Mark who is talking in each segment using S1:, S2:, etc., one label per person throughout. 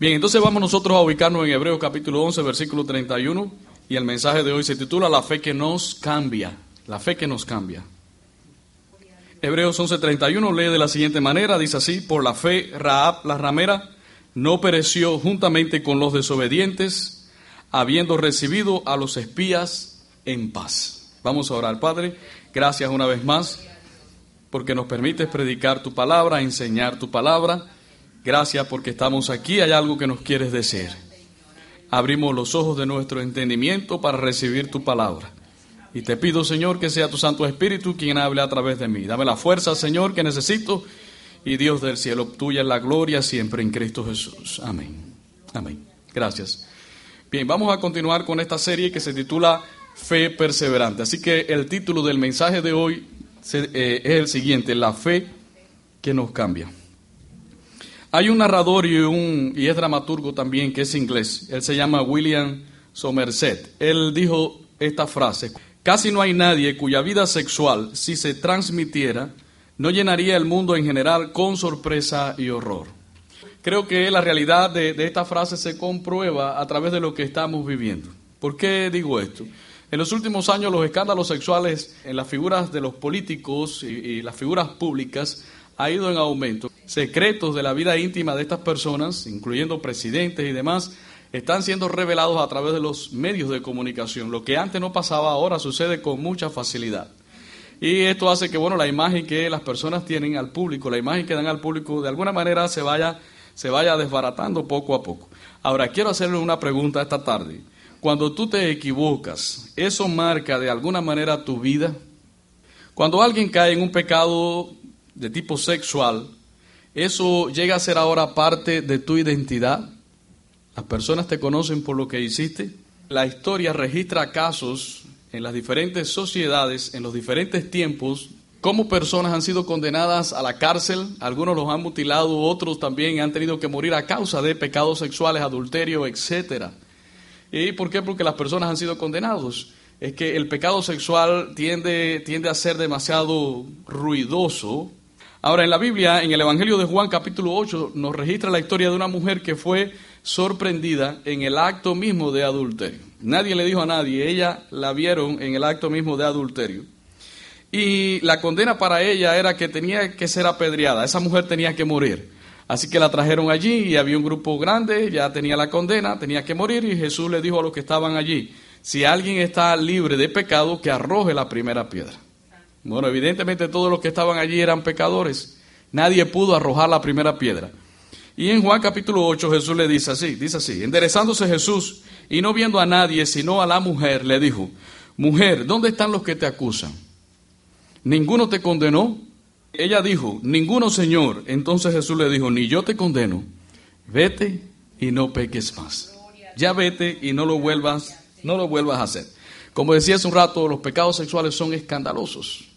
S1: Bien, entonces vamos nosotros a ubicarnos en Hebreos capítulo 11, versículo 31, y el mensaje de hoy se titula La fe que nos cambia, la fe que nos cambia. Hebreos 11:31 lee de la siguiente manera, dice así, por la fe Raab la ramera no pereció juntamente con los desobedientes, habiendo recibido a los espías en paz. Vamos a orar, Padre, gracias una vez más porque nos permites predicar tu palabra, enseñar tu palabra. Gracias porque estamos aquí, hay algo que nos quieres decir. Abrimos los ojos de nuestro entendimiento para recibir tu palabra. Y te pido, Señor, que sea tu Santo Espíritu quien hable a través de mí. Dame la fuerza, Señor, que necesito. Y Dios del cielo, tuya es la gloria siempre en Cristo Jesús. Amén. Amén. Gracias. Bien, vamos a continuar con esta serie que se titula Fe Perseverante. Así que el título del mensaje de hoy eh, es el siguiente, la fe que nos cambia. Hay un narrador y, un, y es dramaturgo también que es inglés. Él se llama William Somerset. Él dijo esta frase, casi no hay nadie cuya vida sexual, si se transmitiera, no llenaría el mundo en general con sorpresa y horror. Creo que la realidad de, de esta frase se comprueba a través de lo que estamos viviendo. ¿Por qué digo esto? En los últimos años los escándalos sexuales en las figuras de los políticos y, las figuras públicas ha ido en aumento. Secretos de la vida íntima de estas personas, incluyendo presidentes y demás, están siendo revelados a través de los medios de comunicación. Lo que antes no pasaba ahora sucede con mucha facilidad. Y esto hace que bueno, la imagen que las personas tienen al público, la imagen que dan al público, de alguna manera se vaya, se vaya desbaratando poco a poco. Ahora, quiero hacerle una pregunta esta tarde. Cuando tú te equivocas, ¿eso marca de alguna manera tu vida? Cuando alguien cae en un pecado de tipo sexual, ¿eso llega a ser ahora parte de tu identidad? ¿Las personas te conocen por lo que hiciste? La historia registra casos en las diferentes sociedades, en los diferentes tiempos, cómo personas han sido condenadas a la cárcel, algunos los han mutilado, otros también han tenido que morir a causa de pecados sexuales, adulterio, etcétera. ¿Y por qué? Porque las personas han sido condenados. Es que el pecado sexual tiende, tiende a ser demasiado ruidoso. Ahora, en la Biblia, en el Evangelio de Juan capítulo 8, nos registra la historia de una mujer que fue sorprendida en el acto mismo de adulterio. Nadie le dijo a nadie, ella la vieron en el acto mismo de adulterio. Y la condena para ella era que tenía que ser apedreada, esa mujer tenía que morir. Así que la trajeron allí y había un grupo grande, ya tenía la condena, tenía que morir y Jesús le dijo a los que estaban allí, si alguien está libre de pecado, que arroje la primera piedra. Bueno, evidentemente todos los que estaban allí eran pecadores. Nadie pudo arrojar la primera piedra. Y en Juan capítulo 8 Jesús le dice así, dice así, enderezándose Jesús y no viendo a nadie sino a la mujer, le dijo, mujer, ¿dónde están los que te acusan? ¿Ninguno te condenó? Ella dijo, ninguno Señor. Entonces Jesús le dijo, ni yo te condeno, vete y no peques más. Ya vete y no lo vuelvas, no lo vuelvas a hacer. Como decía hace un rato, los pecados sexuales son escandalosos.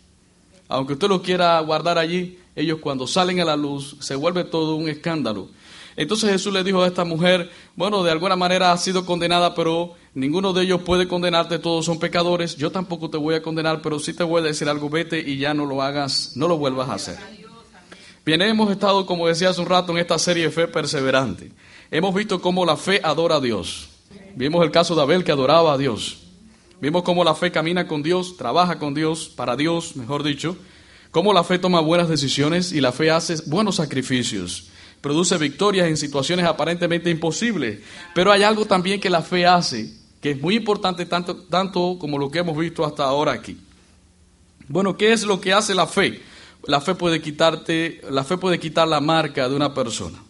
S1: Aunque usted lo quiera guardar allí, ellos cuando salen a la luz se vuelve todo un escándalo. Entonces Jesús le dijo a esta mujer, bueno, de alguna manera ha sido condenada, pero ninguno de ellos puede condenarte, todos son pecadores, yo tampoco te voy a condenar, pero sí te voy a decir algo, vete y ya no lo hagas, no lo vuelvas a hacer. Bien, hemos estado, como decía hace un rato, en esta serie de Fe Perseverante. Hemos visto cómo la fe adora a Dios. Vimos el caso de Abel que adoraba a Dios. Vimos cómo la fe camina con Dios, trabaja con Dios, para Dios, mejor dicho. Cómo la fe toma buenas decisiones y la fe hace buenos sacrificios produce victorias en situaciones aparentemente imposibles. Pero hay algo también que la fe hace, que es muy importante tanto, tanto como lo que hemos visto hasta ahora aquí. Bueno, ¿qué es lo que hace la fe? La fe puede quitarte, la fe puede quitar la marca de una persona.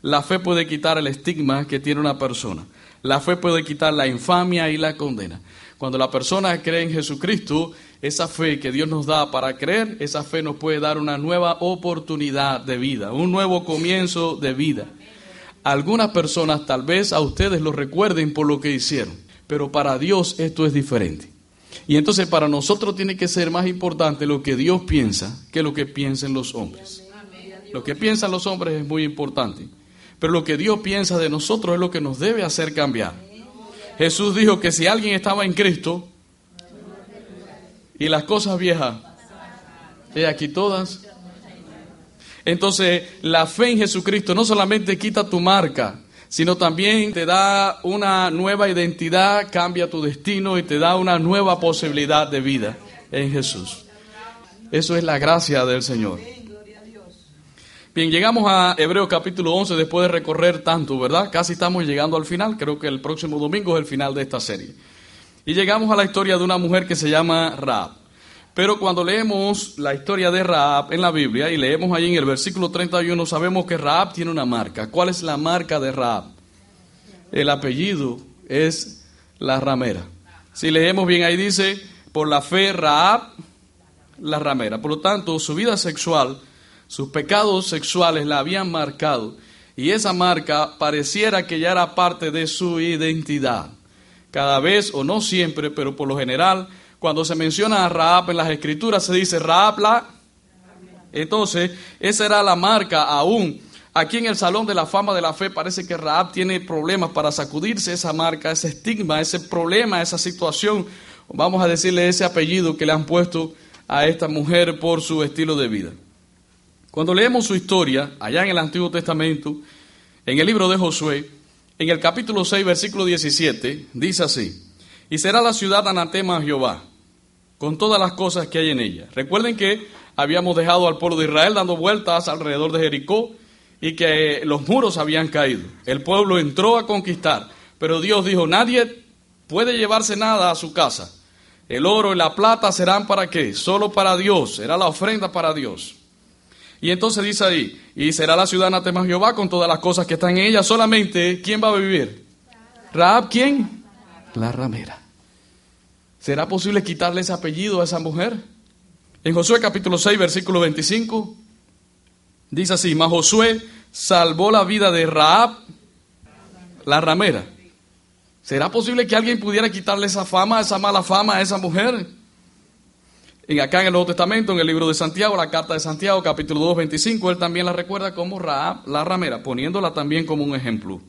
S1: La fe puede quitar el estigma que tiene una persona. La fe puede quitar la infamia y la condena. Cuando la persona cree en Jesucristo, esa fe que Dios nos da para creer, esa fe nos puede dar una nueva oportunidad de vida, un nuevo comienzo de vida. Algunas personas tal vez a ustedes lo recuerden por lo que hicieron, pero para Dios esto es diferente. Y entonces para nosotros tiene que ser más importante lo que Dios piensa que lo que piensen los hombres. Lo que piensan los hombres es muy importante, pero lo que Dios piensa de nosotros es lo que nos debe hacer cambiar. Jesús dijo que si alguien estaba en Cristo, y las cosas viejas, he aquí todas. Entonces, la fe en Jesucristo no solamente quita tu marca, sino también te da una nueva identidad, cambia tu destino y te da una nueva posibilidad de vida en Jesús. Eso es la gracia del Señor. Bien, llegamos a Hebreo capítulo 11 después de recorrer tanto, ¿verdad? Casi estamos llegando al final, creo que el próximo domingo es el final de esta serie. Y llegamos a la historia de una mujer que se llama Raab. Pero cuando leemos la historia de Raab en la Biblia y leemos ahí en el versículo 31, sabemos que Raab tiene una marca. ¿Cuál es la marca de Raab? El apellido es la ramera. Si leemos bien ahí dice, por la fe Raab, la ramera. Por lo tanto, su vida sexual, sus pecados sexuales la habían marcado. Y esa marca pareciera que ya era parte de su identidad. Cada vez, o no siempre, pero por lo general, cuando se menciona a Raab en las escrituras, se dice Raab la. Entonces, esa era la marca aún. Aquí en el Salón de la Fama de la Fe parece que Raab tiene problemas para sacudirse esa marca, ese estigma, ese problema, esa situación. Vamos a decirle ese apellido que le han puesto a esta mujer por su estilo de vida. Cuando leemos su historia, allá en el Antiguo Testamento, en el libro de Josué, en el capítulo 6, versículo 17, dice así, y será la ciudad anatema a Jehová, con todas las cosas que hay en ella. Recuerden que habíamos dejado al pueblo de Israel dando vueltas alrededor de Jericó y que los muros habían caído. El pueblo entró a conquistar, pero Dios dijo, nadie puede llevarse nada a su casa. El oro y la plata serán para qué? Solo para Dios, será la ofrenda para Dios. Y entonces dice ahí, y será la ciudad anatema Jehová con todas las cosas que están en ella, solamente ¿quién va a vivir? Raab, ¿quién? La ramera. ¿Será posible quitarle ese apellido a esa mujer? En Josué capítulo 6, versículo 25, dice así, mas Josué salvó la vida de Raab, la ramera. ¿Será posible que alguien pudiera quitarle esa fama, esa mala fama a esa mujer? En acá en el Nuevo Testamento, en el libro de Santiago, la carta de Santiago, capítulo 2, 25, él también la recuerda como Raab, la ramera, poniéndola también como un ejemplo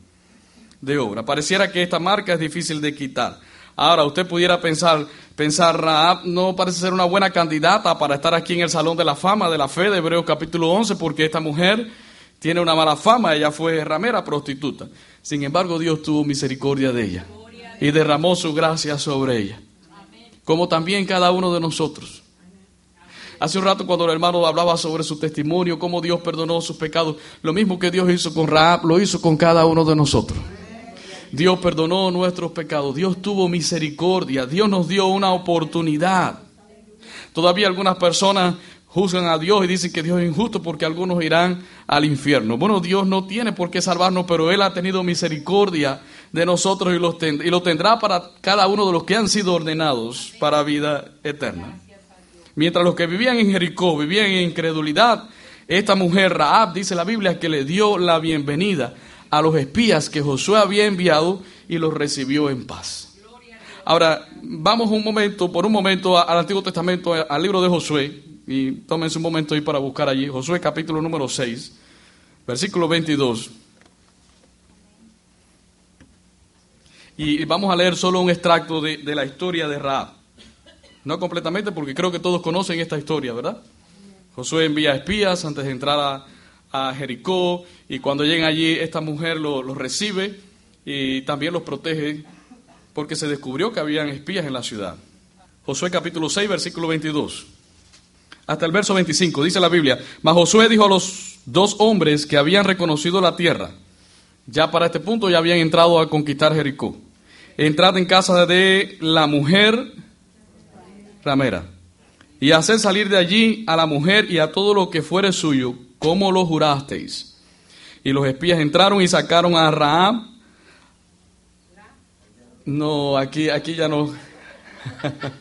S1: de obra. Pareciera que esta marca es difícil de quitar. Ahora, usted pudiera pensar, pensar, Raab no parece ser una buena candidata para estar aquí en el Salón de la Fama de la Fe de Hebreos capítulo 11, porque esta mujer tiene una mala fama, ella fue ramera, prostituta. Sin embargo, Dios tuvo misericordia de ella y derramó su gracia sobre ella, como también cada uno de nosotros. Hace un rato cuando el hermano hablaba sobre su testimonio, cómo Dios perdonó sus pecados, lo mismo que Dios hizo con Raab, lo hizo con cada uno de nosotros. Dios perdonó nuestros pecados, Dios tuvo misericordia, Dios nos dio una oportunidad. Todavía algunas personas juzgan a Dios y dicen que Dios es injusto porque algunos irán al infierno. Bueno, Dios no tiene por qué salvarnos, pero Él ha tenido misericordia de nosotros y, lo tendrá para cada uno de los que han sido ordenados para vida eterna. Mientras los que vivían en Jericó vivían en incredulidad, esta mujer Raab, dice la Biblia, que le dio la bienvenida a los espías que Josué había enviado y los recibió en paz. Ahora, vamos un momento, por un momento al Antiguo Testamento, al libro de Josué, y tómense un momento ahí para buscar allí, Josué capítulo número 6, versículo 22. Y vamos a leer solo un extracto de, de la historia de Raab. No completamente, porque creo que todos conocen esta historia, ¿verdad? Josué envía espías antes de entrar a, Jericó y cuando llegan allí esta mujer los recibe y también los protege porque se descubrió que habían espías en la ciudad. Josué capítulo 6 versículo 22 hasta el verso 25 dice la Biblia, mas Josué dijo a los dos hombres que habían reconocido la tierra, ya para este punto ya habían entrado a conquistar Jericó, entrad en casa de la mujer ramera y hacer salir de allí a la mujer y a todo lo que fuere suyo ¿Cómo lo jurasteis? Y los espías entraron y sacaron a Raab. No, aquí, aquí ya no.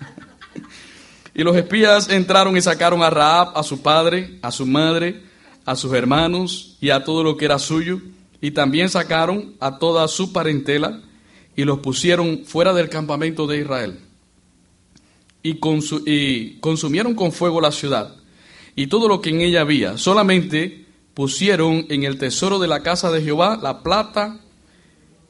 S1: y los espías entraron y sacaron a Raab, a su padre, a su madre, a sus hermanos y a todo lo que era suyo. Y también sacaron a toda su parentela y los pusieron fuera del campamento de Israel. Y, consumieron con fuego la ciudad y todo lo que en ella había. Solamente pusieron en el tesoro de la casa de Jehová la plata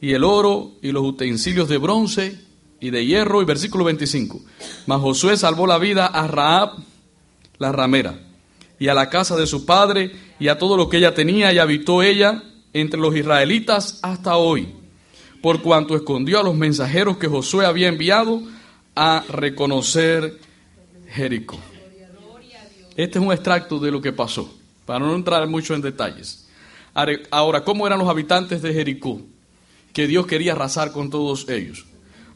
S1: y el oro y los utensilios de bronce y de hierro. Y versículo 25. Mas Josué salvó la vida a Raab, la ramera, y a la casa de su padre y a todo lo que ella tenía, y habitó ella entre los israelitas hasta hoy, por cuanto escondió a los mensajeros que Josué había enviado a reconocer Jericó. Este es un extracto de lo que pasó, para no entrar mucho en detalles. Ahora, ¿cómo eran los habitantes de Jericó? Que Dios quería arrasar con todos ellos.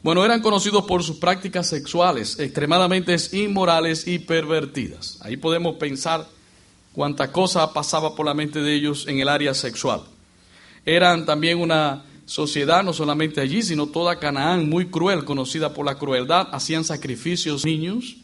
S1: Bueno, eran conocidos por sus prácticas sexuales extremadamente inmorales y pervertidas. Ahí podemos pensar cuánta cosa pasaba por la mente de ellos en el área sexual. Eran también una sociedad, no solamente allí, sino toda Canaán, muy cruel, conocida por la crueldad. Hacían sacrificios niños.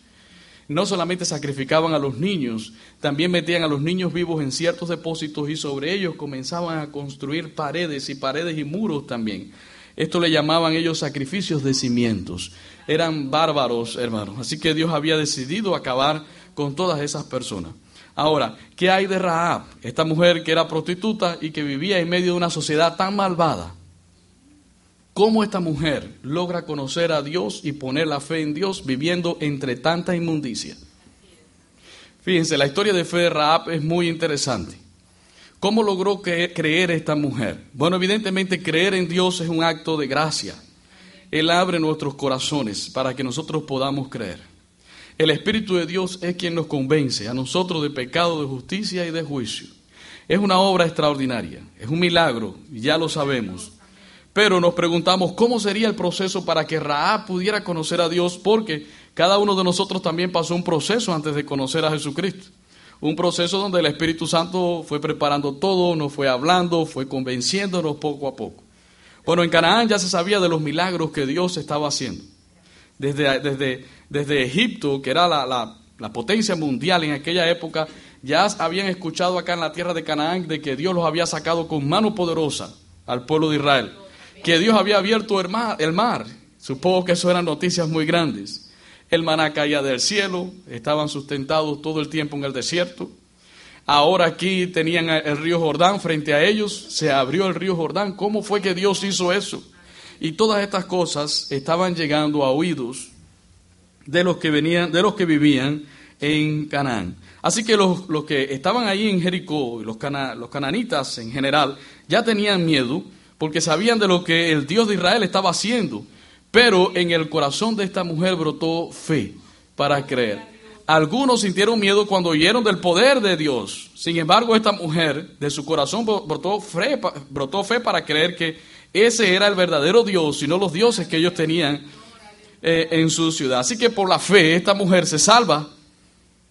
S1: No solamente sacrificaban a los niños, también metían a los niños vivos en ciertos depósitos y sobre ellos comenzaban a construir paredes y paredes y muros también esto le llamaban ellos sacrificios de cimientos. Eran bárbaros, hermanos. Así que Dios había decidido acabar con todas esas personas. Ahora, ¿qué hay de Rahab? Esta mujer que era prostituta y que vivía en medio de una sociedad tan malvada. ¿Cómo esta mujer logra conocer a Dios y poner la fe en Dios viviendo entre tanta inmundicia? Fíjense, la historia de fe de Rahab es muy interesante. ¿Cómo logró creer esta mujer? Bueno, evidentemente creer en Dios es un acto de gracia. Él abre nuestros corazones para que nosotros podamos creer. El Espíritu de Dios es quien nos convence a nosotros de pecado, de justicia y de juicio. Es una obra extraordinaria, es un milagro, ya lo sabemos. Pero nos preguntamos cómo sería el proceso para que Raab pudiera conocer a Dios, porque cada uno de nosotros también pasó un proceso antes de conocer a Jesucristo un proceso donde el Espíritu Santo fue preparando todo, nos fue hablando, fue convenciéndonos poco a poco. Bueno, en Canaán ya se sabía de los milagros que Dios estaba haciendo. Desde, desde, desde Egipto, que era la, la, la potencia mundial en aquella época, ya habían escuchado acá en la tierra de Canaán de que Dios los había sacado con mano poderosa al pueblo de Israel, que Dios había abierto el mar. Supongo que eso eran noticias muy grandes el maná caía del cielo, estaban sustentados todo el tiempo en el desierto. Ahora aquí tenían el río Jordán frente a ellos, se abrió el río Jordán. ¿Cómo fue que Dios hizo eso? Y todas estas cosas estaban llegando a oídos de los que venían, de los que vivían en Canaán. Así que los, que estaban ahí en Jericó, los, los cananitas en general, ya tenían miedo porque sabían de lo que el Dios de Israel estaba haciendo. Pero en el corazón de esta mujer brotó fe para creer. Algunos sintieron miedo cuando oyeron del poder de Dios. Sin embargo, esta mujer de su corazón brotó fe, brotó fe para creer que ese era el verdadero Dios y no los dioses que ellos tenían eh, en su ciudad. Así que por la fe esta mujer se salva,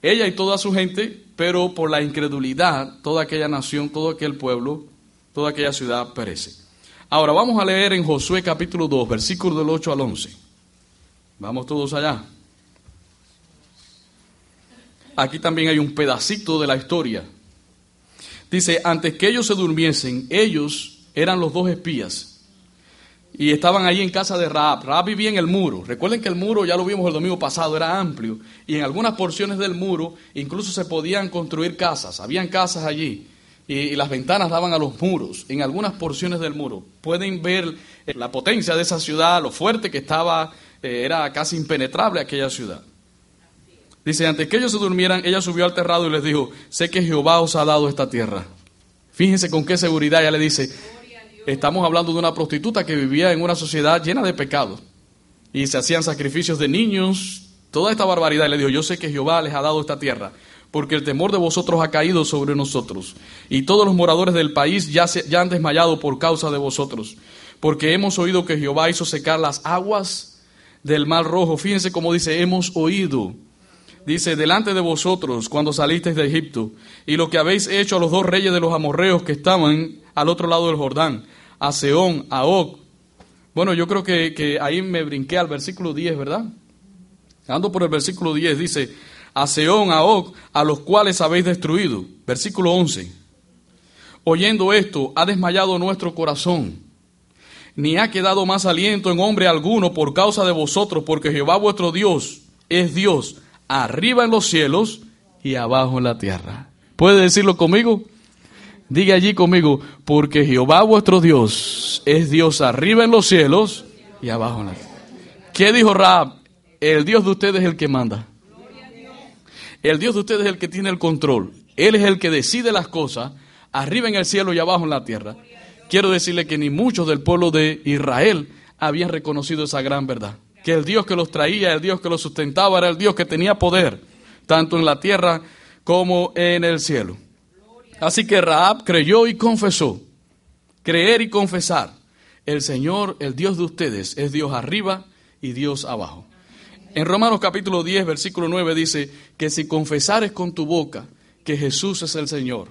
S1: ella y toda su gente, pero por la incredulidad toda aquella nación, todo aquel pueblo, toda aquella ciudad perece. Ahora vamos a leer en Josué capítulo 2, versículo del 8 al 11. Vamos todos allá. Aquí también hay un pedacito de la historia. Dice, antes que ellos se durmiesen, ellos eran los dos espías y estaban ahí en casa de Raab. Raab vivía en el muro. Recuerden que el muro, ya lo vimos el domingo pasado, era amplio y en algunas porciones del muro incluso se podían construir casas. Habían casas allí y, las ventanas daban a los muros, en algunas porciones del muro. Pueden ver eh, la potencia de esa ciudad, lo fuerte que estaba, eh, era casi impenetrable aquella ciudad. Dice, antes que ellos se durmieran, ella subió al terrado y les dijo, sé que Jehová os ha dado esta tierra. Fíjense con qué seguridad ella le dice, estamos hablando de una prostituta que vivía en una sociedad llena de pecados. Y se hacían sacrificios de niños, toda esta barbaridad. Y le dijo, yo sé que Jehová les ha dado esta tierra porque el temor de vosotros ha caído sobre nosotros, y todos los moradores del país ya, se, ya han desmayado por causa de vosotros, porque hemos oído que Jehová hizo secar las aguas del mar rojo. Fíjense cómo dice, hemos oído. Dice, delante de vosotros cuando salisteis de Egipto, y lo que habéis hecho a los dos reyes de los amorreos que estaban al otro lado del Jordán, a Seón, a Og. Bueno, yo creo que, que ahí me brinqué al versículo 10, ¿verdad? Ando por el versículo 10, dice, a Seón, a Og, a los cuales habéis destruido. Versículo 11. Oyendo esto, ha desmayado nuestro corazón, ni ha quedado más aliento en hombre alguno por causa de vosotros, porque Jehová vuestro Dios es Dios, arriba en los cielos y abajo en la tierra. ¿Puede decirlo conmigo? Diga allí conmigo, porque Jehová vuestro Dios es Dios arriba en los cielos y abajo en la tierra. ¿Qué dijo Raab? El Dios de ustedes es el que manda. El Dios de ustedes es el que tiene el control. Él es el que decide las cosas, arriba en el cielo y abajo en la tierra. Quiero decirle que ni muchos del pueblo de Israel habían reconocido esa gran verdad. Que el Dios que los traía, el Dios que los sustentaba, era el Dios que tenía poder, tanto en la tierra como en el cielo. Así que Raab creyó y confesó. Creer y confesar. El Señor, el Dios de ustedes, es Dios arriba y Dios abajo. En Romanos capítulo 10, versículo 9 dice que si confesares con tu boca que Jesús es el Señor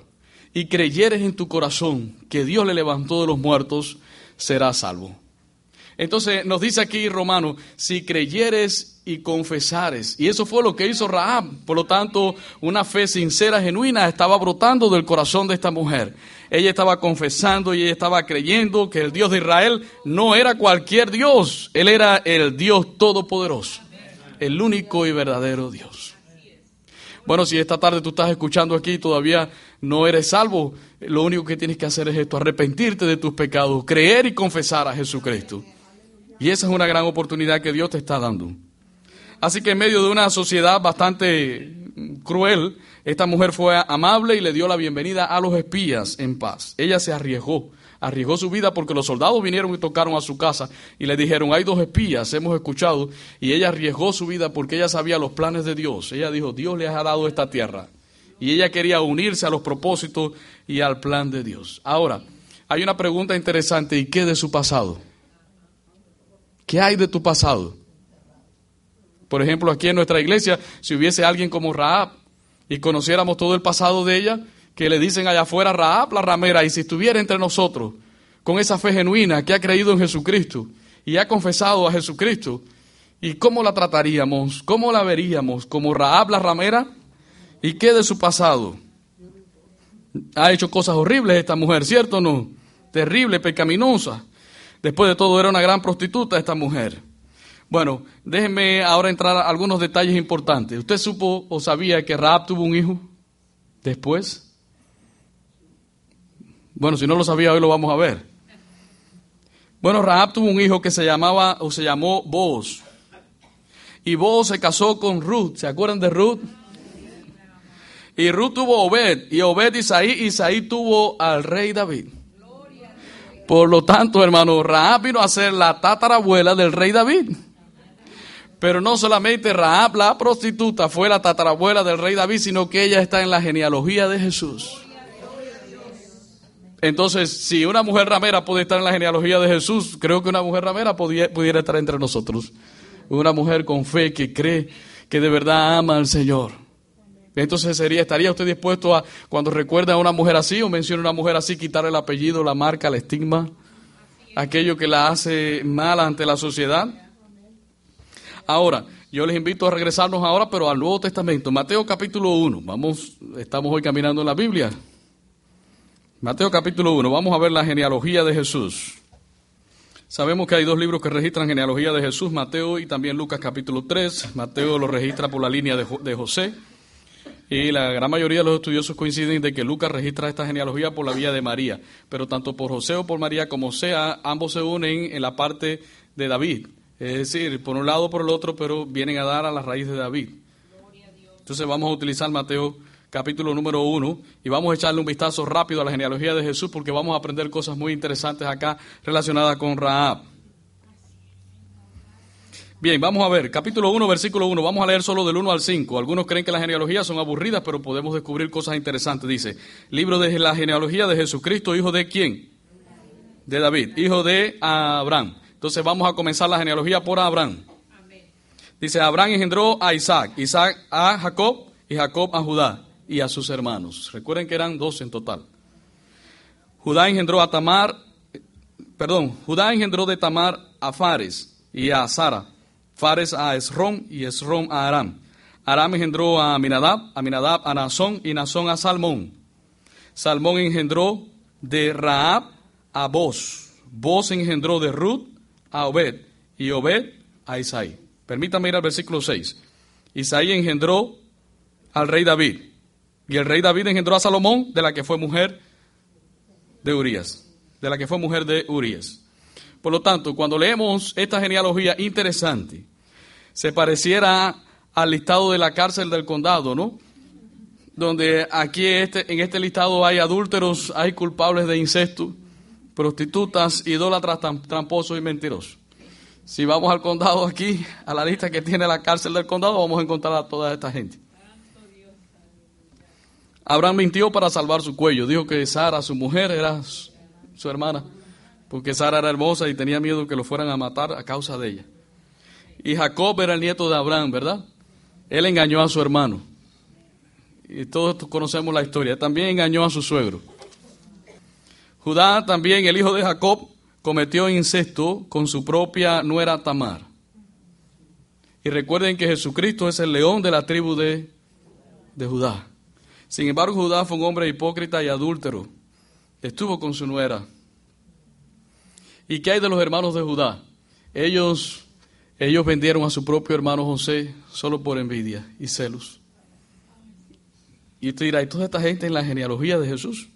S1: y creyeres en tu corazón que Dios le levantó de los muertos, serás salvo. Entonces nos dice aquí Romano, si creyeres y confesares, y eso fue lo que hizo Rahab, por lo tanto una fe sincera, genuina, estaba brotando del corazón de esta mujer. Ella estaba confesando y ella estaba creyendo que el Dios de Israel no era cualquier Dios, Él era el Dios todopoderoso, el único y verdadero Dios. Bueno, si esta tarde tú estás escuchando aquí y todavía no eres salvo, lo único que tienes que hacer es esto, arrepentirte de tus pecados, creer y confesar a Jesucristo. Y esa es una gran oportunidad que Dios te está dando. Así que en medio de una sociedad bastante cruel, esta mujer fue amable y le dio la bienvenida a los espías en paz. Ella se arriesgó, arriesgó su vida porque los soldados vinieron y tocaron a su casa y le dijeron, hay dos espías, hemos escuchado, y ella arriesgó su vida porque ella sabía los planes de Dios. Ella dijo, Dios le ha dado esta tierra. Y ella quería unirse a los propósitos y al plan de Dios. Ahora, hay una pregunta interesante, ¿y qué de su pasado? ¿Qué hay de tu pasado? Por ejemplo, aquí en nuestra iglesia, si hubiese alguien como Raab y conociéramos todo el pasado de ella, que le dicen allá afuera Raab la ramera, y si estuviera entre nosotros con esa fe genuina que ha creído en Jesucristo y ha confesado a Jesucristo, ¿y cómo la trataríamos? ¿Cómo la veríamos? ¿Como Raab la ramera? ¿Y qué de su pasado? Ha hecho cosas horribles esta mujer, ¿cierto o no? Terrible, pecaminosa. Después de todo, era una gran prostituta esta mujer. Bueno, déjenme ahora entrar a algunos detalles importantes. ¿Usted supo o sabía que Raab tuvo un hijo después? Bueno, si no lo sabía, hoy lo vamos a ver. Bueno, Raab tuvo un hijo que se llamaba o se llamó Boaz. Y Boaz se casó con Ruth. ¿Se acuerdan de Ruth? Y Ruth tuvo Obed. Y Obed Isaí. Isaí tuvo al rey David. Por lo tanto, hermano, Raab vino a ser la tatarabuela del rey David. Pero no solamente Raab, la prostituta, fue la tatarabuela del rey David, sino que ella está en la genealogía de Jesús. Entonces, si una mujer ramera puede estar en la genealogía de Jesús, creo que una mujer ramera pudiera estar entre nosotros. Una mujer con fe que cree que de verdad ama al Señor. Entonces sería, ¿estaría usted dispuesto a, cuando recuerda a una mujer así o menciona a una mujer así, quitarle el apellido, la marca, el estigma, aquello que la hace mal ante la sociedad? Ahora, yo les invito a regresarnos ahora, pero al Nuevo Testamento, Mateo capítulo 1. Vamos, estamos hoy caminando en la Biblia. Mateo capítulo 1, vamos a ver la genealogía de Jesús. Sabemos que hay dos libros que registran genealogía de Jesús, Mateo y también Lucas capítulo 3. Mateo lo registra por la línea de, de José y la gran mayoría de los estudiosos coinciden de que Lucas registra esta genealogía por la vía de María, pero tanto por José o por María como sea, ambos se unen en la parte de David. Es decir, por un lado o por el otro, pero vienen a dar a la raíz de David. Entonces vamos a utilizar Mateo capítulo número uno y vamos a echarle un vistazo rápido a la genealogía de Jesús porque vamos a aprender cosas muy interesantes acá relacionadas con Raab. Bien, vamos a ver, capítulo 1, versículo 1, vamos a leer solo del 1 al 5. Algunos creen que las genealogías son aburridas, pero podemos descubrir cosas interesantes. Dice, libro de la genealogía de Jesucristo, hijo de quién? De David, hijo de Abraham. Entonces vamos a comenzar la genealogía por Abraham. Dice, Abraham engendró a Isaac, Isaac a Jacob y Jacob a Judá y a sus hermanos. Recuerden que eran dos en total. Judá engendró a Tamar, perdón, Judá engendró de Tamar a Fares y a Sara Fares a Esrom y Esrom a Aram. Aram engendró a Aminadab, Aminadab a Nazón y Nazón a Salmón. Salmón engendró de Raab a Boz. Boz engendró de Ruth a Obed y Obed a Isaí. Permítame ir al versículo 6. Isaí engendró al rey David. Y el rey David engendró a Salomón, de la que fue mujer de Urias. De la que fue mujer de Urias. Por lo tanto, cuando leemos esta genealogía interesante, se pareciera al listado de la cárcel del condado, ¿no? donde aquí este, en este listado hay adúlteros, hay culpables de incesto, prostitutas, idólatras, tramposos y mentirosos. Si vamos al condado aquí, a la lista que tiene la cárcel del condado, vamos a encontrar a toda esta gente. Abraham mintió para salvar su cuello. Dijo que Sara, su mujer, era su hermana, porque Sara era hermosa y tenía miedo que lo fueran a matar a causa de ella. Y Jacob era el nieto de Abraham, ¿verdad? Él engañó a su hermano. Y todos conocemos la historia. También engañó a su suegro. Judá también, el hijo de Jacob, cometió incesto con su propia nuera Tamar. Y recuerden que Jesucristo es el león de la tribu de, de Judá. Sin embargo, Judá fue un hombre hipócrita y adúltero. Estuvo con su nuera. ¿Y qué hay de los hermanos de Judá? Ellos, ellos vendieron a su propio hermano José solo por envidia y celos. Y usted dirá, ¿y toda esta gente en la genealogía de Jesús?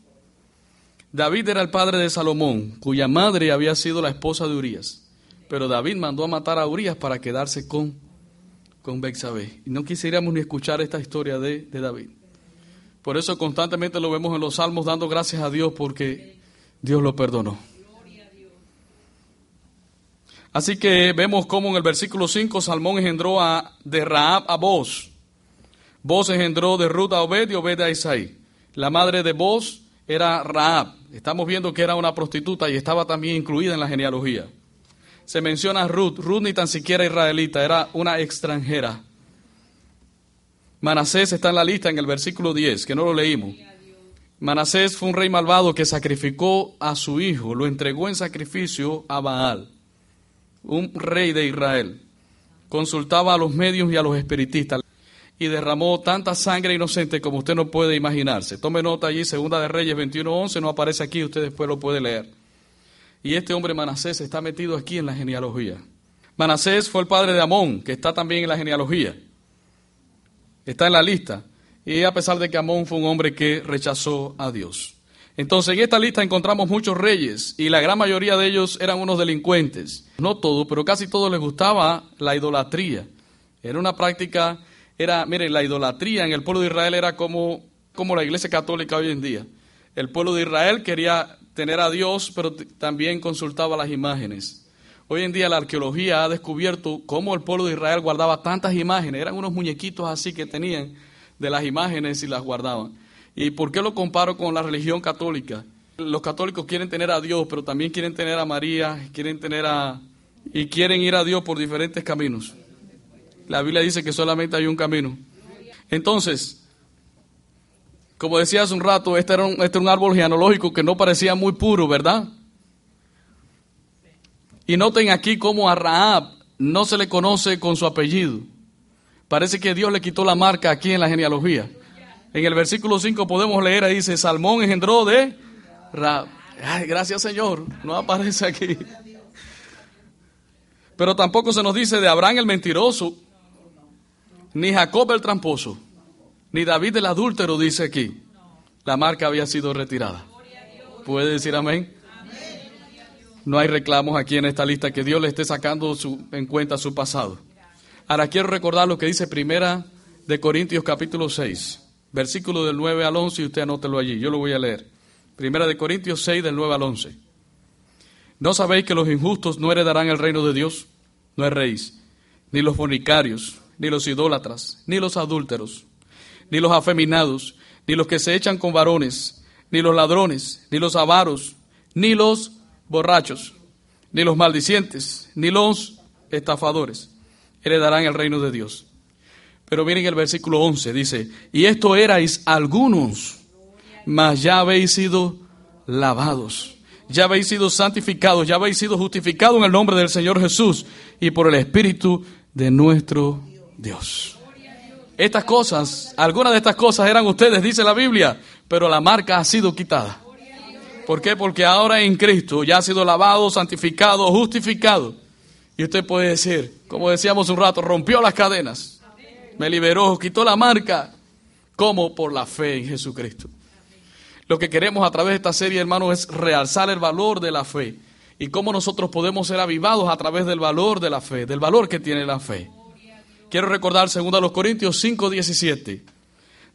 S1: David era el padre de Salomón, cuya madre había sido la esposa de Urias. Pero David mandó a matar a Urias para quedarse con, con Bexabé. Y no quisiéramos ni escuchar esta historia de, de David. Por eso constantemente lo vemos en los salmos dando gracias a Dios porque Dios lo perdonó. Así que vemos cómo en el versículo 5 Salmón engendró a, de Raab a Boz. Boz engendró de Ruth a Obed y Obed a Isaí. La madre de Boz era Raab. Estamos viendo que era una prostituta y estaba también incluida en la genealogía. Se menciona Ruth. Ruth ni tan siquiera israelita, era una extranjera. Manasés está en la lista en el versículo 10, que no lo leímos. Manasés fue un rey malvado que sacrificó a su hijo, lo entregó en sacrificio a Baal, un rey de Israel. Consultaba a los medios y a los espiritistas y derramó tanta sangre inocente como usted no puede imaginarse. Tome nota allí, Segunda de Reyes 21.11, no aparece aquí, usted después lo puede leer. Y este hombre Manasés está metido aquí en la genealogía. Manasés fue el padre de Amón, que está también en la genealogía. Está en la lista. Y a pesar de que Amón fue un hombre que rechazó a Dios. Entonces en esta lista encontramos muchos reyes y la gran mayoría de ellos eran unos delincuentes. No todos, pero casi todos les gustaba la idolatría. Era una práctica era, mire, la idolatría en el pueblo de Israel era como, como la iglesia católica hoy en día. El pueblo de Israel quería tener a Dios, pero también consultaba las imágenes. Hoy en día la arqueología ha descubierto cómo el pueblo de Israel guardaba tantas imágenes. Eran unos muñequitos así que tenían de las imágenes y las guardaban. ¿Y por qué lo comparo con la religión católica? Los católicos quieren tener a Dios, pero también quieren tener a María, quieren tener a... y quieren ir a Dios por diferentes caminos. La Biblia dice que solamente hay un camino. Entonces, como decía hace un rato, este era un, este un árbol genealógico que no parecía muy puro, ¿verdad? Y noten aquí cómo a Raab no se le conoce con su apellido. Parece que Dios le quitó la marca aquí en la genealogía. En el versículo 5 podemos leer, ahí dice, Salmón engendró de Raab. Ay, gracias Señor, no aparece aquí. Pero tampoco se nos dice de Abraham el mentiroso, ni Jacob el tramposo, ni David el adúltero, dice aquí. La marca había sido retirada. ¿Puede decir amén? No hay reclamos aquí en esta lista que Dios le esté sacando en cuenta su pasado. Ahora quiero recordar lo que dice Primera de Corintios capítulo 6, versículo del 9 al 11 y usted anótelo allí, yo lo voy a leer. Primera de Corintios 6 del 9 al 11. ¿No sabéis que los injustos no heredarán el reino de Dios? No erréis, ni los fornicarios, ni los idólatras, ni los adúlteros, ni los afeminados, ni los que se echan con varones, ni los ladrones, ni los avaros, ni los borrachos, ni los maldicientes, ni los estafadores heredarán el reino de Dios. Pero miren el versículo 11, dice, y esto erais algunos, mas ya habéis sido lavados, ya habéis sido santificados, ya habéis sido justificados en el nombre del Señor Jesús y por el Espíritu de nuestro Dios. Estas cosas, algunas de estas cosas eran ustedes, dice la Biblia, pero la marca ha sido quitada. ¿Por qué? Porque ahora en Cristo ya ha sido lavado, santificado, justificado. Y usted puede decir, como decíamos un rato, rompió las cadenas, me liberó, quitó la marca. como Por la fe en Jesucristo. Lo que queremos a través de esta serie, hermanos, es realzar el valor de la fe y cómo nosotros podemos ser avivados a través del valor de la fe, del valor que tiene la fe. Quiero recordar 2 Corintios 5, 17.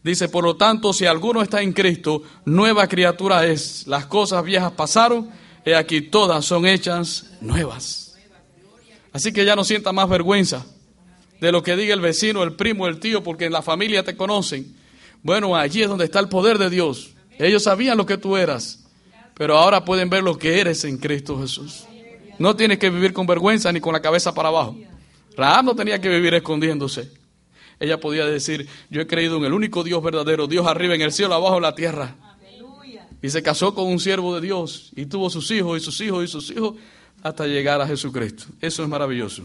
S1: Dice, por lo tanto, si alguno está en Cristo, nueva criatura es. Las cosas viejas pasaron, y aquí todas son hechas nuevas. Así que ya no sienta más vergüenza de lo que diga el vecino, el primo, el tío, porque en la familia te conocen. Bueno, allí es donde está el poder de Dios. Ellos sabían lo que tú eras, pero ahora pueden ver lo que eres en Cristo Jesús. No tienes que vivir con vergüenza ni con la cabeza para abajo. Rahab no tenía que vivir escondiéndose. Ella podía decir, yo he creído en el único Dios verdadero, Dios arriba en el cielo, abajo en la tierra. Y se casó con un siervo de Dios y tuvo sus hijos y sus hijos y sus hijos hasta llegar a Jesucristo. Eso es maravilloso.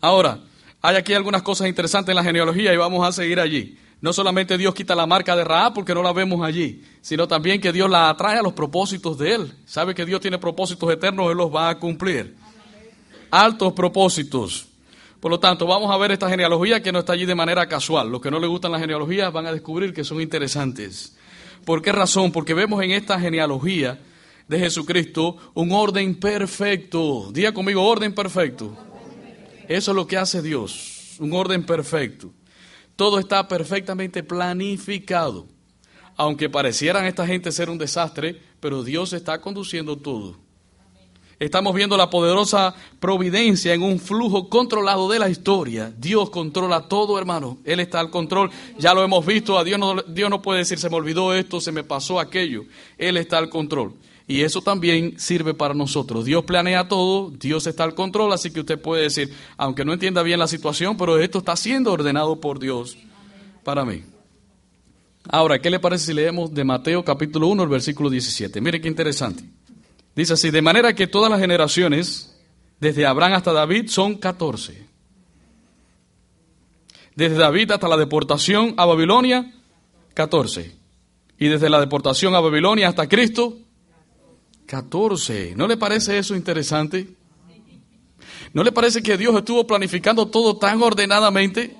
S1: Ahora, hay aquí algunas cosas interesantes en la genealogía y vamos a seguir allí. No solamente Dios quita la marca de Raab porque no la vemos allí, sino también que Dios la atrae a los propósitos de Él. Sabe que Dios tiene propósitos eternos, Él los va a cumplir. Altos propósitos. Por lo tanto, vamos a ver esta genealogía que no está allí de manera casual. Los que no les gustan las genealogías van a descubrir que son interesantes. ¿Por qué razón? Porque vemos en esta genealogía de Jesucristo un orden perfecto. Diga conmigo, orden perfecto. Eso es lo que hace Dios, un orden perfecto. Todo está perfectamente planificado. Aunque parecieran esta gente ser un desastre, pero Dios está conduciendo todo. Estamos viendo la poderosa providencia en un flujo controlado de la historia. Dios controla todo, hermano. Él está al control. Ya lo hemos visto. A Dios no, Dios no puede decir, se me olvidó esto, se me pasó aquello. Él está al control. Y eso también sirve para nosotros. Dios planea todo, Dios está al control, así que usted puede decir, aunque no entienda bien la situación, pero esto está siendo ordenado por Dios para mí. Ahora, ¿qué le parece si leemos de Mateo capítulo 1, el versículo 17? Mire qué interesante. Dice así, de manera que todas las generaciones, desde Abraham hasta David, son 14. Desde David hasta la deportación a Babilonia, 14. Y desde la deportación a Babilonia hasta Cristo, 14. ¿No le parece eso interesante? ¿No le parece que Dios estuvo planificando todo tan ordenadamente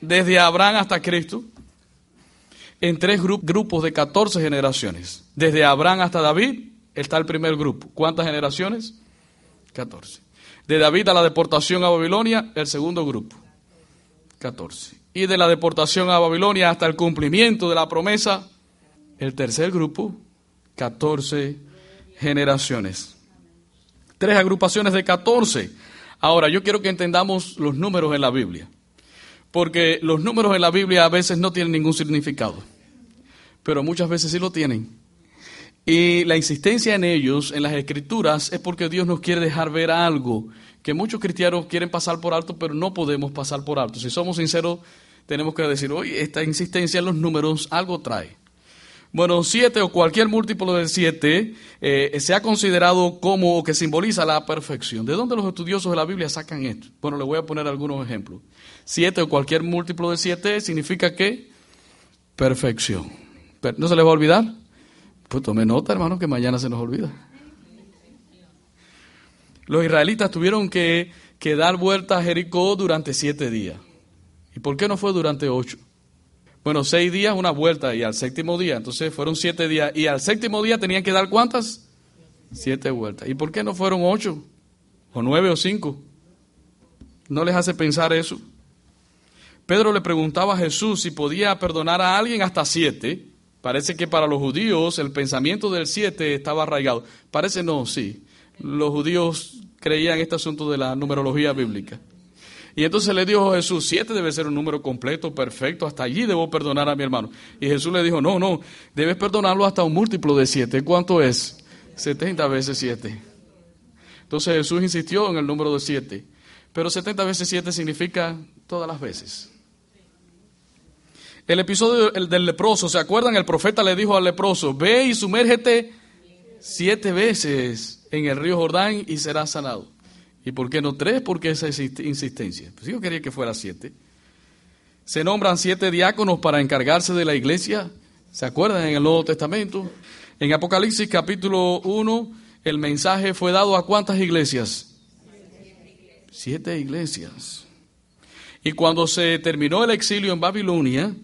S1: desde Abraham hasta Cristo? En tres grupos de 14 generaciones. Desde Abraham hasta David está el primer grupo. ¿Cuántas generaciones? 14. De David a la deportación a Babilonia, el segundo grupo. 14. Y de la deportación a Babilonia hasta el cumplimiento de la promesa, el tercer grupo, 14 generaciones. Tres agrupaciones de 14. Ahora, yo quiero que entendamos los números en la Biblia, porque los números en la Biblia a veces no tienen ningún significado, pero muchas veces sí lo tienen. Y la insistencia en ellos, en las escrituras, es porque Dios nos quiere dejar ver algo que muchos cristianos quieren pasar por alto, pero no podemos pasar por alto. Si somos sinceros, tenemos que decir, oye, esta insistencia en los números algo trae. Bueno, siete o cualquier múltiplo de siete eh, se ha considerado como que simboliza la perfección. ¿De dónde los estudiosos de la Biblia sacan esto? Bueno, les voy a poner algunos ejemplos. Siete o cualquier múltiplo de siete significa que perfección. ¿No se les va a olvidar? Pues tome nota, hermano, que mañana se nos olvida. Los israelitas tuvieron que, que dar vuelta a Jericó durante siete días. ¿Y por qué no fue durante ocho? Bueno, seis días una vuelta y al séptimo día, entonces fueron siete días. Y al séptimo día tenían que dar cuántas? Siete vueltas. ¿Y por qué no fueron ocho? ¿O nueve o cinco? ¿No les hace pensar eso? Pedro le preguntaba a Jesús si podía perdonar a alguien hasta siete. Parece que para los judíos el pensamiento del siete estaba arraigado. Parece no, sí. Los judíos creían este asunto de la numerología bíblica. Y entonces le dijo Jesús, siete debe ser un número completo, perfecto, hasta allí debo perdonar a mi hermano. Y Jesús le dijo, no, no, debes perdonarlo hasta un múltiplo de siete. ¿Cuánto es? 70 veces siete. Entonces Jesús insistió en el número de siete. Pero 70 veces siete significa todas las veces. El episodio del leproso, ¿se acuerdan? El profeta le dijo al leproso, ve y sumérgete siete veces en el río Jordán y serás sanado. ¿Y por qué no tres? Porque esa insistencia. Pues yo quería que fuera siete. Se nombran siete diáconos para encargarse de la iglesia. ¿Se acuerdan en el Nuevo Testamento? En Apocalipsis capítulo 1, el mensaje fue dado a cuántas iglesias? Siete iglesias. Y cuando se terminó el exilio en Babilonia,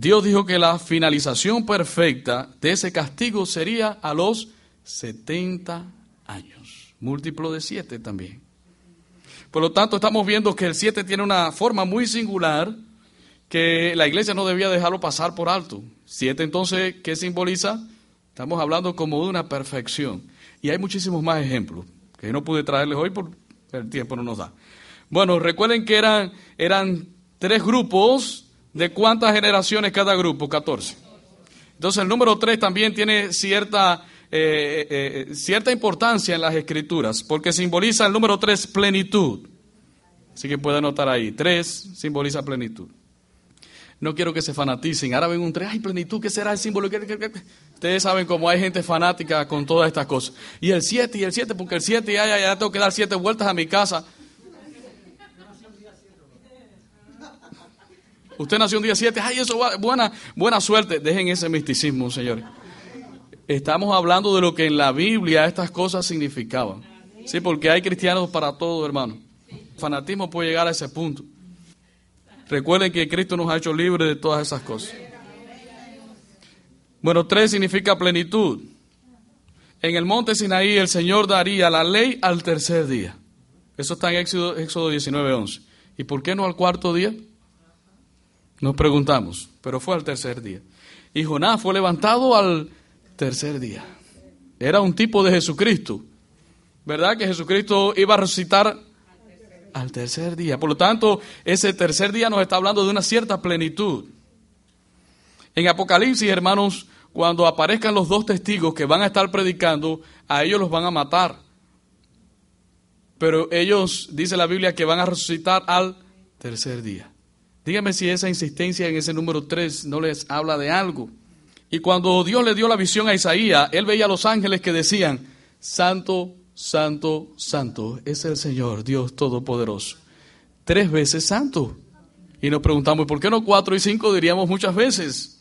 S1: Dios dijo que la finalización perfecta de ese castigo sería a los 70 años múltiplo de siete también. Por lo tanto, estamos viendo que el siete tiene una forma muy singular que la iglesia no debía dejarlo pasar por alto. Siete entonces, ¿qué simboliza? Estamos hablando como de una perfección. Y hay muchísimos más ejemplos que no pude traerles hoy por el tiempo no nos da. Bueno, recuerden que eran, eran tres grupos. ¿De cuántas generaciones cada grupo? 14. Entonces el número tres también tiene cierta, eh, eh, eh, cierta importancia en las escrituras, porque simboliza el número tres plenitud. Así que puede anotar ahí. Tres simboliza plenitud. No quiero que se fanaticen. Ahora ven un tres, ay, plenitud, ¿qué será el símbolo? Ustedes saben cómo hay gente fanática con todas estas cosas. Y el siete, y el siete, porque el siete, ya, ya, ya tengo que dar siete vueltas a mi casa. Usted nació un día siete, ay, eso va, buena, buena suerte. Dejen ese misticismo, señores. Estamos hablando de lo que en la Biblia estas cosas significaban. Sí, porque hay cristianos para todo, hermano. fanatismo puede llegar a ese punto. Recuerden que Cristo nos ha hecho libres de todas esas cosas. Bueno, tres significa plenitud. En el monte Sinaí el Señor daría la ley al tercer día. Eso está en Éxodo, Éxodo 19, 11. ¿Y por qué no al cuarto día? Nos preguntamos, pero fue al tercer día. Y Jonás fue levantado al tercer día. Era un tipo de Jesucristo. ¿Verdad que Jesucristo iba a resucitar al tercer día. Por lo tanto, ese tercer día nos está hablando de una cierta plenitud. En Apocalipsis, hermanos, cuando aparezcan los dos testigos que van a estar predicando, a ellos los van a matar. Pero ellos, dice la Biblia, que van a resucitar al tercer día. Dígame si esa insistencia en ese número 3 no les habla de algo. Y cuando Dios le dio la visión a Isaías, él veía a los ángeles que decían, Santo, Santo, Santo es el Señor, Dios Todopoderoso. Tres veces santo. Y nos preguntamos, ¿por qué no cuatro y cinco? Diríamos muchas veces.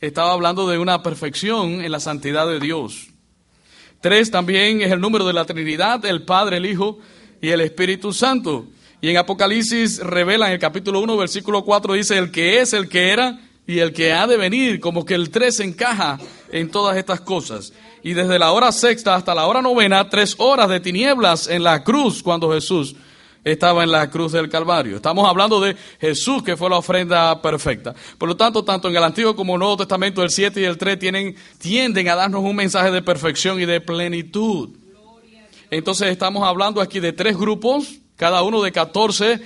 S1: Estaba hablando de una perfección en la santidad de Dios. Tres también es el número de la Trinidad, el Padre, el Hijo y el Espíritu Santo. Y en Apocalipsis revela en el capítulo 1, versículo 4, dice, el que es, el que era y el que ha de venir, como que el tres encaja en todas estas cosas y desde la hora sexta hasta la hora novena, tres horas de tinieblas en la cruz cuando Jesús estaba en la cruz del Calvario. Estamos hablando de Jesús que fue la ofrenda perfecta. Por lo tanto, tanto en el Antiguo como en el Nuevo Testamento, el 7 y el 3 tienen, tienden a darnos un mensaje de perfección y de plenitud. Entonces estamos hablando aquí de tres grupos, cada uno de 14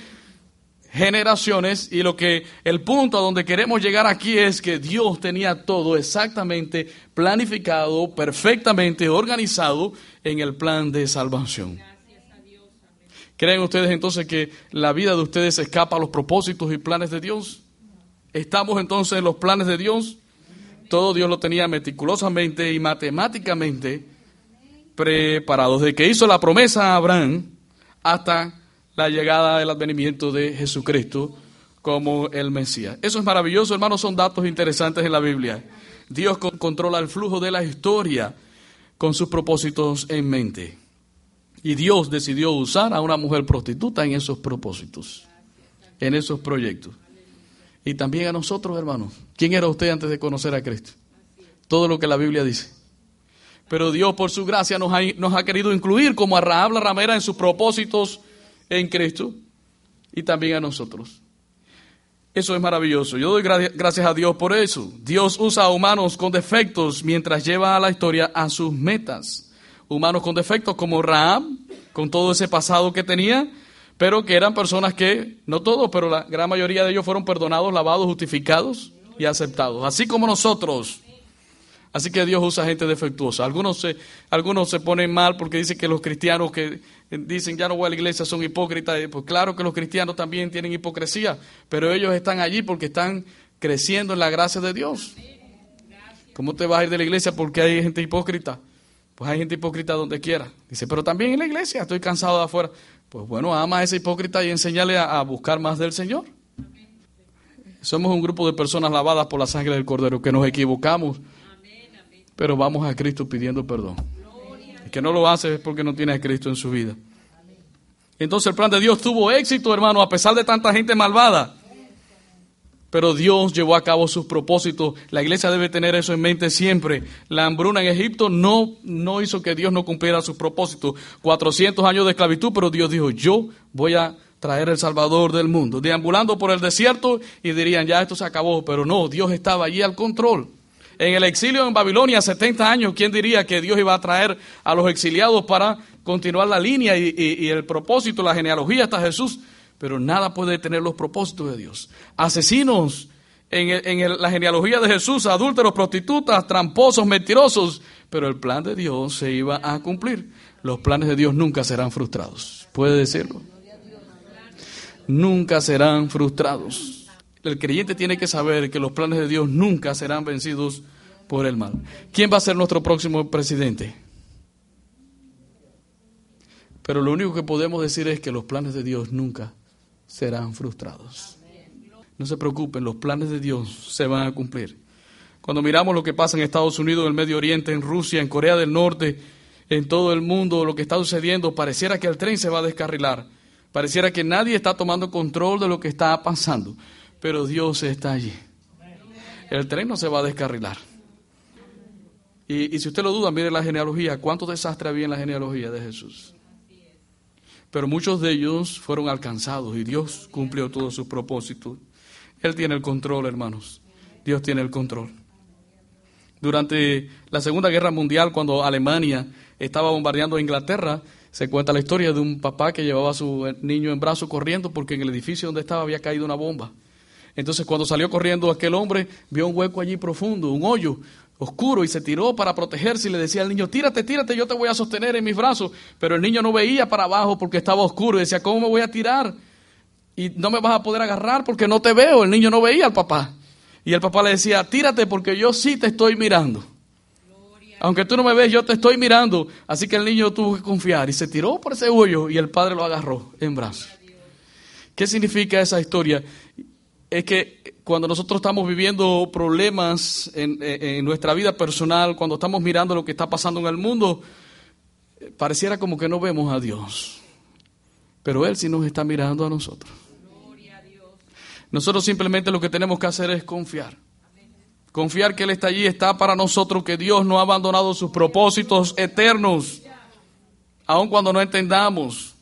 S1: generaciones y lo que el punto a donde queremos llegar aquí es que Dios tenía todo exactamente planificado, perfectamente organizado en el plan de salvación. ¿Creen ustedes entonces que la vida de ustedes escapa a los propósitos y planes de Dios? ¿Estamos entonces en los planes de Dios? Todo Dios lo tenía meticulosamente y matemáticamente preparado. Desde que hizo la promesa a Abraham hasta la llegada del advenimiento de Jesucristo como el Mesías. Eso es maravilloso, hermanos, son datos interesantes en la Biblia. Dios controla el flujo de la historia con sus propósitos en mente. Y Dios decidió usar a una mujer prostituta en esos propósitos, en esos proyectos. Y también a nosotros, hermanos. ¿Quién era usted antes de conocer a Cristo? Todo lo que la Biblia dice. Pero Dios, por su gracia, nos ha, nos ha querido incluir como a Rahab la ramera en sus propósitos en Cristo y también a nosotros. Eso es maravilloso. Yo doy gracias a Dios por eso. Dios usa a humanos con defectos mientras lleva a la historia a sus metas. Humanos con defectos como Raab, con todo ese pasado que tenía, pero que eran personas que, no todos, pero la gran mayoría de ellos fueron perdonados, lavados, justificados y aceptados. Así como nosotros. Así que Dios usa gente defectuosa. Algunos se, algunos se ponen mal porque dicen que los cristianos que dicen ya no voy a la iglesia son hipócritas. Pues claro que los cristianos también tienen hipocresía, pero ellos están allí porque están creciendo en la gracia de Dios. ¿Cómo te vas a ir de la iglesia porque hay gente hipócrita? Pues hay gente hipócrita donde quiera. Dice, pero también en la iglesia, estoy cansado de afuera. Pues bueno, ama a ese hipócrita y enséñale a, a buscar más del Señor. Somos un grupo de personas lavadas por la sangre del Cordero, que nos equivocamos, pero vamos a Cristo pidiendo perdón que no lo hace es porque no tiene a Cristo en su vida. Entonces el plan de Dios tuvo éxito, hermano, a pesar de tanta gente malvada. Pero Dios llevó a cabo sus propósitos. La iglesia debe tener eso en mente siempre. La hambruna en Egipto no, no hizo que Dios no cumpliera sus propósitos. 400 años de esclavitud, pero Dios dijo, yo voy a traer el Salvador del mundo, deambulando por el desierto y dirían, ya esto se acabó, pero no, Dios estaba allí al control. En el exilio en Babilonia, 70 años, ¿quién diría que Dios iba a traer a los exiliados para continuar la línea y, el propósito, la genealogía hasta Jesús? Pero nada puede tener los propósitos de Dios. Asesinos en la genealogía de Jesús, adúlteros, prostitutas, tramposos, mentirosos, pero el plan de Dios se iba a cumplir. Los planes de Dios nunca serán frustrados. ¿Puede decirlo? Nunca serán frustrados. El creyente tiene que saber que los planes de Dios nunca serán vencidos por el mal. ¿Quién va a ser nuestro próximo presidente? Pero lo único que podemos decir es que los planes de Dios nunca serán frustrados. No se preocupen, los planes de Dios se van a cumplir. Cuando miramos lo que pasa en Estados Unidos, en el Medio Oriente, en Rusia, en Corea del Norte, en todo el mundo, lo que está sucediendo, pareciera que el tren se va a descarrilar. Pareciera que nadie está tomando control de lo que está pasando. Pero Dios está allí. El tren no se va a descarrilar. Y, y si usted lo duda, mire la genealogía. ¿Cuánto desastre había en la genealogía de Jesús? Pero muchos de ellos fueron alcanzados y Dios cumplió todos sus propósitos. Él tiene el control, hermanos. Dios tiene el control. Durante la Segunda Guerra Mundial, cuando Alemania estaba bombardeando a Inglaterra, se cuenta la historia de un papá que llevaba a su niño en brazos corriendo porque en el edificio donde estaba había caído una bomba. Entonces cuando salió corriendo aquel hombre, vio un hueco allí profundo, un hoyo oscuro, y se tiró para protegerse y le decía al niño, tírate, tírate, yo te voy a sostener en mis brazos. Pero el niño no veía para abajo porque estaba oscuro y decía, ¿cómo me voy a tirar? Y no me vas a poder agarrar porque no te veo. El niño no veía al papá. Y el papá le decía, tírate porque yo sí te estoy mirando. Aunque tú no me ves, yo te estoy mirando. Así que el niño tuvo que confiar y se tiró por ese hoyo y el padre lo agarró en brazos. ¿Qué significa esa historia? Es que cuando nosotros estamos viviendo problemas en, nuestra vida personal, cuando estamos mirando lo que está pasando en el mundo, pareciera como que no vemos a Dios. Pero Él sí nos está mirando a nosotros. Nosotros simplemente lo que tenemos que hacer es confiar. Confiar que Él está allí, está para nosotros, que Dios no ha abandonado sus propósitos eternos, aun cuando no entendamos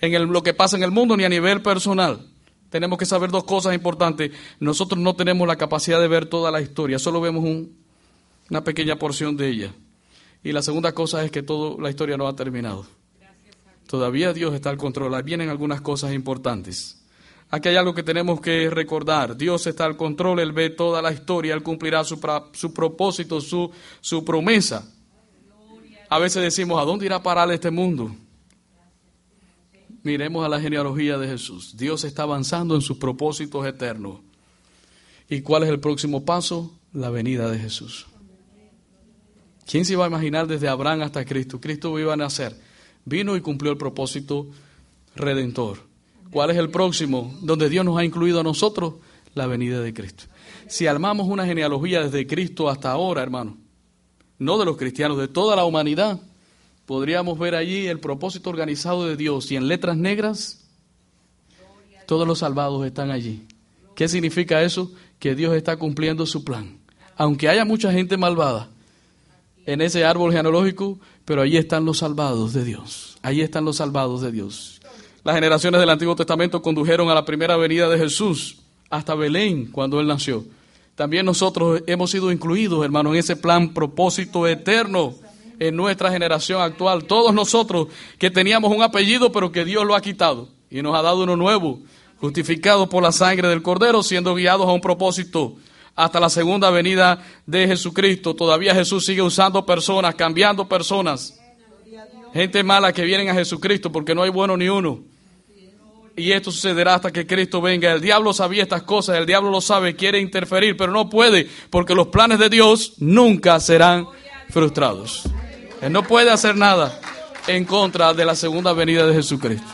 S1: en lo que pasa en el mundo ni a nivel personal. Tenemos que saber dos cosas importantes. Nosotros no tenemos la capacidad de ver toda la historia, solo vemos una pequeña porción de ella. Y la segunda cosa es que toda la historia no ha terminado. Todavía Dios está al control. Ahí vienen algunas cosas importantes. Aquí hay algo que tenemos que recordar. Dios está al control, Él ve toda la historia, Él cumplirá su, su propósito, su, su promesa. A veces decimos, ¿a dónde irá a parar este mundo? Miremos a la genealogía de Jesús. Dios está avanzando en sus propósitos eternos. ¿Y cuál es el próximo paso? La venida de Jesús. ¿Quién se iba a imaginar desde Abraham hasta Cristo? Cristo iba a nacer. Vino y cumplió el propósito redentor. ¿Cuál es el próximo? Donde Dios nos ha incluido a nosotros, la venida de Cristo. Si armamos una genealogía desde Cristo hasta ahora, hermano, no de los cristianos, de toda la humanidad, podríamos ver allí el propósito organizado de Dios y en letras negras todos los salvados están allí. ¿Qué significa eso? Que Dios está cumpliendo su plan. Aunque haya mucha gente malvada en ese árbol genealógico, pero allí están los salvados de Dios. Allí están los salvados de Dios. Las generaciones del Antiguo Testamento condujeron a la primera venida de Jesús hasta Belén cuando Él nació. También nosotros hemos sido incluidos, hermano, en ese plan propósito eterno en nuestra generación actual. Todos nosotros que teníamos un apellido, pero que Dios lo ha quitado y nos ha dado uno nuevo, justificado por la sangre del Cordero, siendo guiados a un propósito hasta la segunda venida de Jesucristo. Todavía Jesús sigue usando personas, cambiando personas. Gente mala que vienen a Jesucristo porque no hay bueno ni uno y esto sucederá hasta que Cristo venga. El diablo sabía estas cosas, el diablo lo sabe, quiere interferir, pero no puede, porque los planes de Dios nunca serán frustrados. Él no puede hacer nada en contra de la segunda venida de Jesucristo.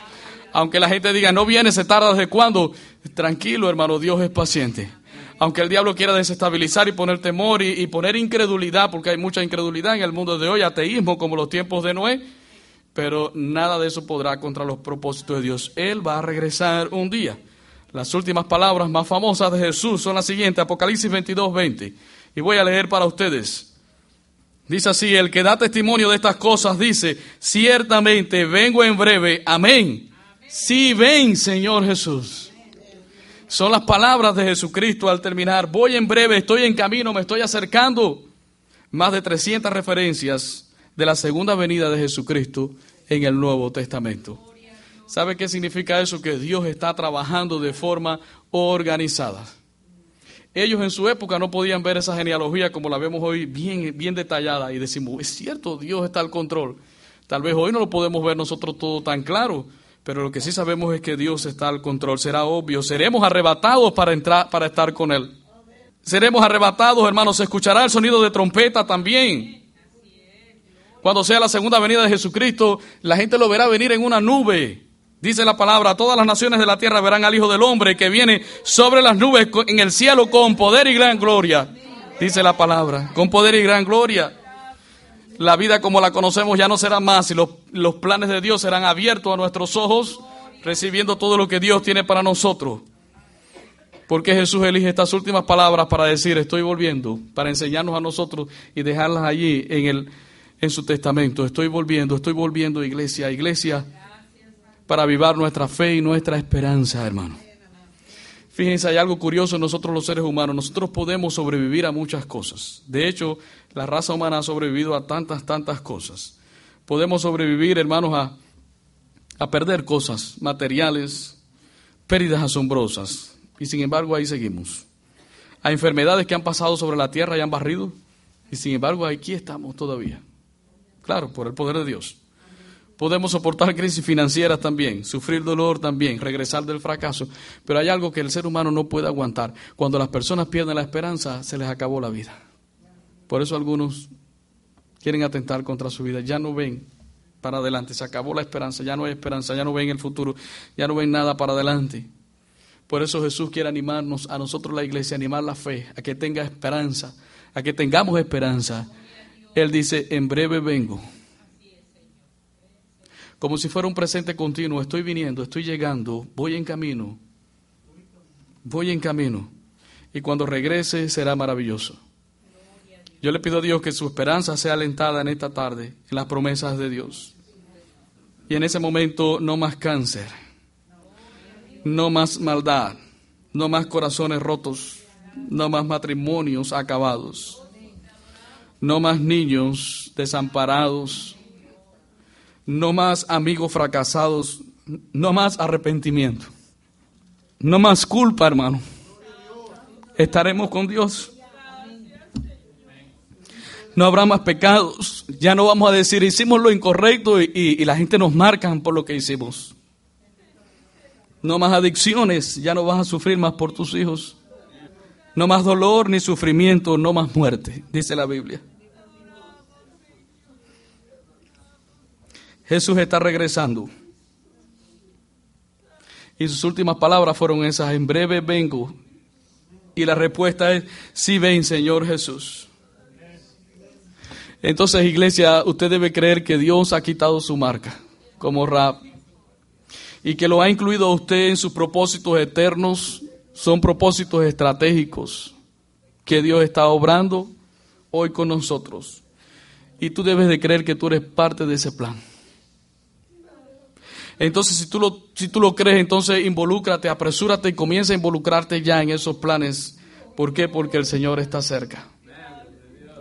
S1: Aunque la gente diga, no viene, se tarda desde cuándo, tranquilo hermano, Dios es paciente. Aunque el diablo quiera desestabilizar y poner temor y, y poner incredulidad, porque hay mucha incredulidad en el mundo de hoy, ateísmo como los tiempos de Noé, pero nada de eso podrá contra los propósitos de Dios. Él va a regresar un día. Las últimas palabras más famosas de Jesús son las siguientes, Apocalipsis 22, 20. Y voy a leer para ustedes. Dice así, el que da testimonio de estas cosas dice, ciertamente vengo en breve, amén. Sí, ven, Señor Jesús. Son las palabras de Jesucristo al terminar. Voy en breve, estoy en camino, me estoy acercando. Más de 300 referencias de la segunda venida de Jesucristo en el Nuevo Testamento. ¿Sabe qué significa eso? Que Dios está trabajando de forma organizada. Ellos en su época no podían ver esa genealogía como la vemos hoy bien, bien detallada y decimos, es cierto, Dios está al control. Tal vez hoy no lo podemos ver nosotros todo tan claro, pero lo que sí sabemos es que Dios está al control. Será obvio, seremos arrebatados para entrar, para estar con Él. Seremos arrebatados, hermanos. Se escuchará el sonido de trompeta también. Cuando sea la segunda venida de Jesucristo, la gente lo verá venir en una nube. Dice la palabra, todas las naciones de la tierra verán al Hijo del Hombre que viene sobre las nubes en el cielo con poder y gran gloria. Dice la palabra, con poder y gran gloria la vida como la conocemos ya no será más y los, los planes de Dios serán abiertos a nuestros ojos, recibiendo todo lo que Dios tiene para nosotros. Porque Jesús elige estas últimas palabras para decir, estoy volviendo, para enseñarnos a nosotros y dejarlas allí en, el, en su testamento. Estoy volviendo, estoy volviendo, iglesia, iglesia, para avivar nuestra fe y nuestra esperanza, hermano. Fíjense, hay algo curioso en nosotros los seres humanos. Nosotros podemos sobrevivir a muchas cosas. De hecho, la raza humana ha sobrevivido a tantas, tantas cosas. Podemos sobrevivir, hermanos, a, a perder cosas materiales, pérdidas asombrosas. Y sin embargo, ahí seguimos. A enfermedades que han pasado sobre la tierra y han barrido. Y sin embargo, aquí estamos todavía. Claro, por el poder de Dios. Podemos soportar crisis financieras también, sufrir dolor también, regresar del fracaso. Pero hay algo que el ser humano no puede aguantar. Cuando las personas pierden la esperanza, se les acabó la vida. Por eso algunos quieren atentar contra su vida. Ya no ven para adelante. Se acabó la esperanza. Ya no hay esperanza. Ya no ven el futuro. Ya no ven nada para adelante. Por eso Jesús quiere animarnos, a nosotros la iglesia, animar la fe, a que tenga esperanza, a que tengamos esperanza. Él dice, en breve vengo como si fuera un presente continuo. Estoy viniendo, estoy llegando, voy en camino, voy en camino. Y cuando regrese será maravilloso. Yo le pido a Dios que su esperanza sea alentada en esta tarde, en las promesas de Dios. Y en ese momento no más cáncer, no más maldad, no más corazones rotos, no más matrimonios acabados, no más niños desamparados, no más amigos fracasados, no más arrepentimiento, no más culpa, hermano. Estaremos con Dios. No habrá más pecados. Ya no vamos a decir hicimos lo incorrecto y, la gente nos marca por lo que hicimos. No más adicciones. Ya no vas a sufrir más por tus hijos. No más dolor ni sufrimiento, no más muerte, dice la Biblia. Jesús está regresando. Y sus últimas palabras fueron esas, en breve vengo. Y la respuesta es, sí ven, Señor Jesús. Entonces, iglesia, usted debe creer que Dios ha quitado su marca como rap y que lo ha incluido a usted en sus propósitos eternos. Son propósitos estratégicos que Dios está obrando hoy con nosotros. Y tú debes de creer que tú eres parte de ese plan. Entonces, si tú lo, si tú lo crees, entonces involúcrate, apresúrate y comienza a involucrarte ya en esos planes. ¿Por qué? Porque el Señor está cerca.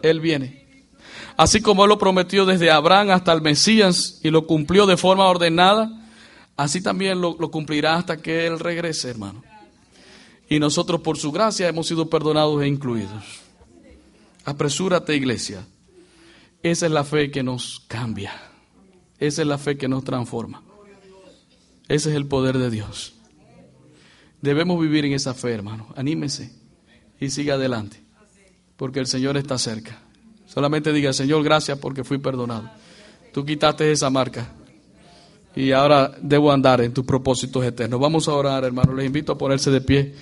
S1: Él viene. Así como Él lo prometió desde Abraham hasta el Mesías y lo cumplió de forma ordenada, así también lo, lo cumplirá hasta que Él regrese, hermano. Y nosotros por su gracia hemos sido perdonados e incluidos. Apresúrate, iglesia. Esa es la fe que nos cambia. Esa es la fe que nos transforma. Ese es el poder de Dios. Debemos vivir en esa fe, hermano. Anímese y siga adelante, porque el Señor está cerca. Solamente diga, Señor, gracias porque fui perdonado. Tú quitaste esa marca y ahora debo andar en tus propósitos eternos. Vamos a orar, hermano. Les invito a ponerse de pie.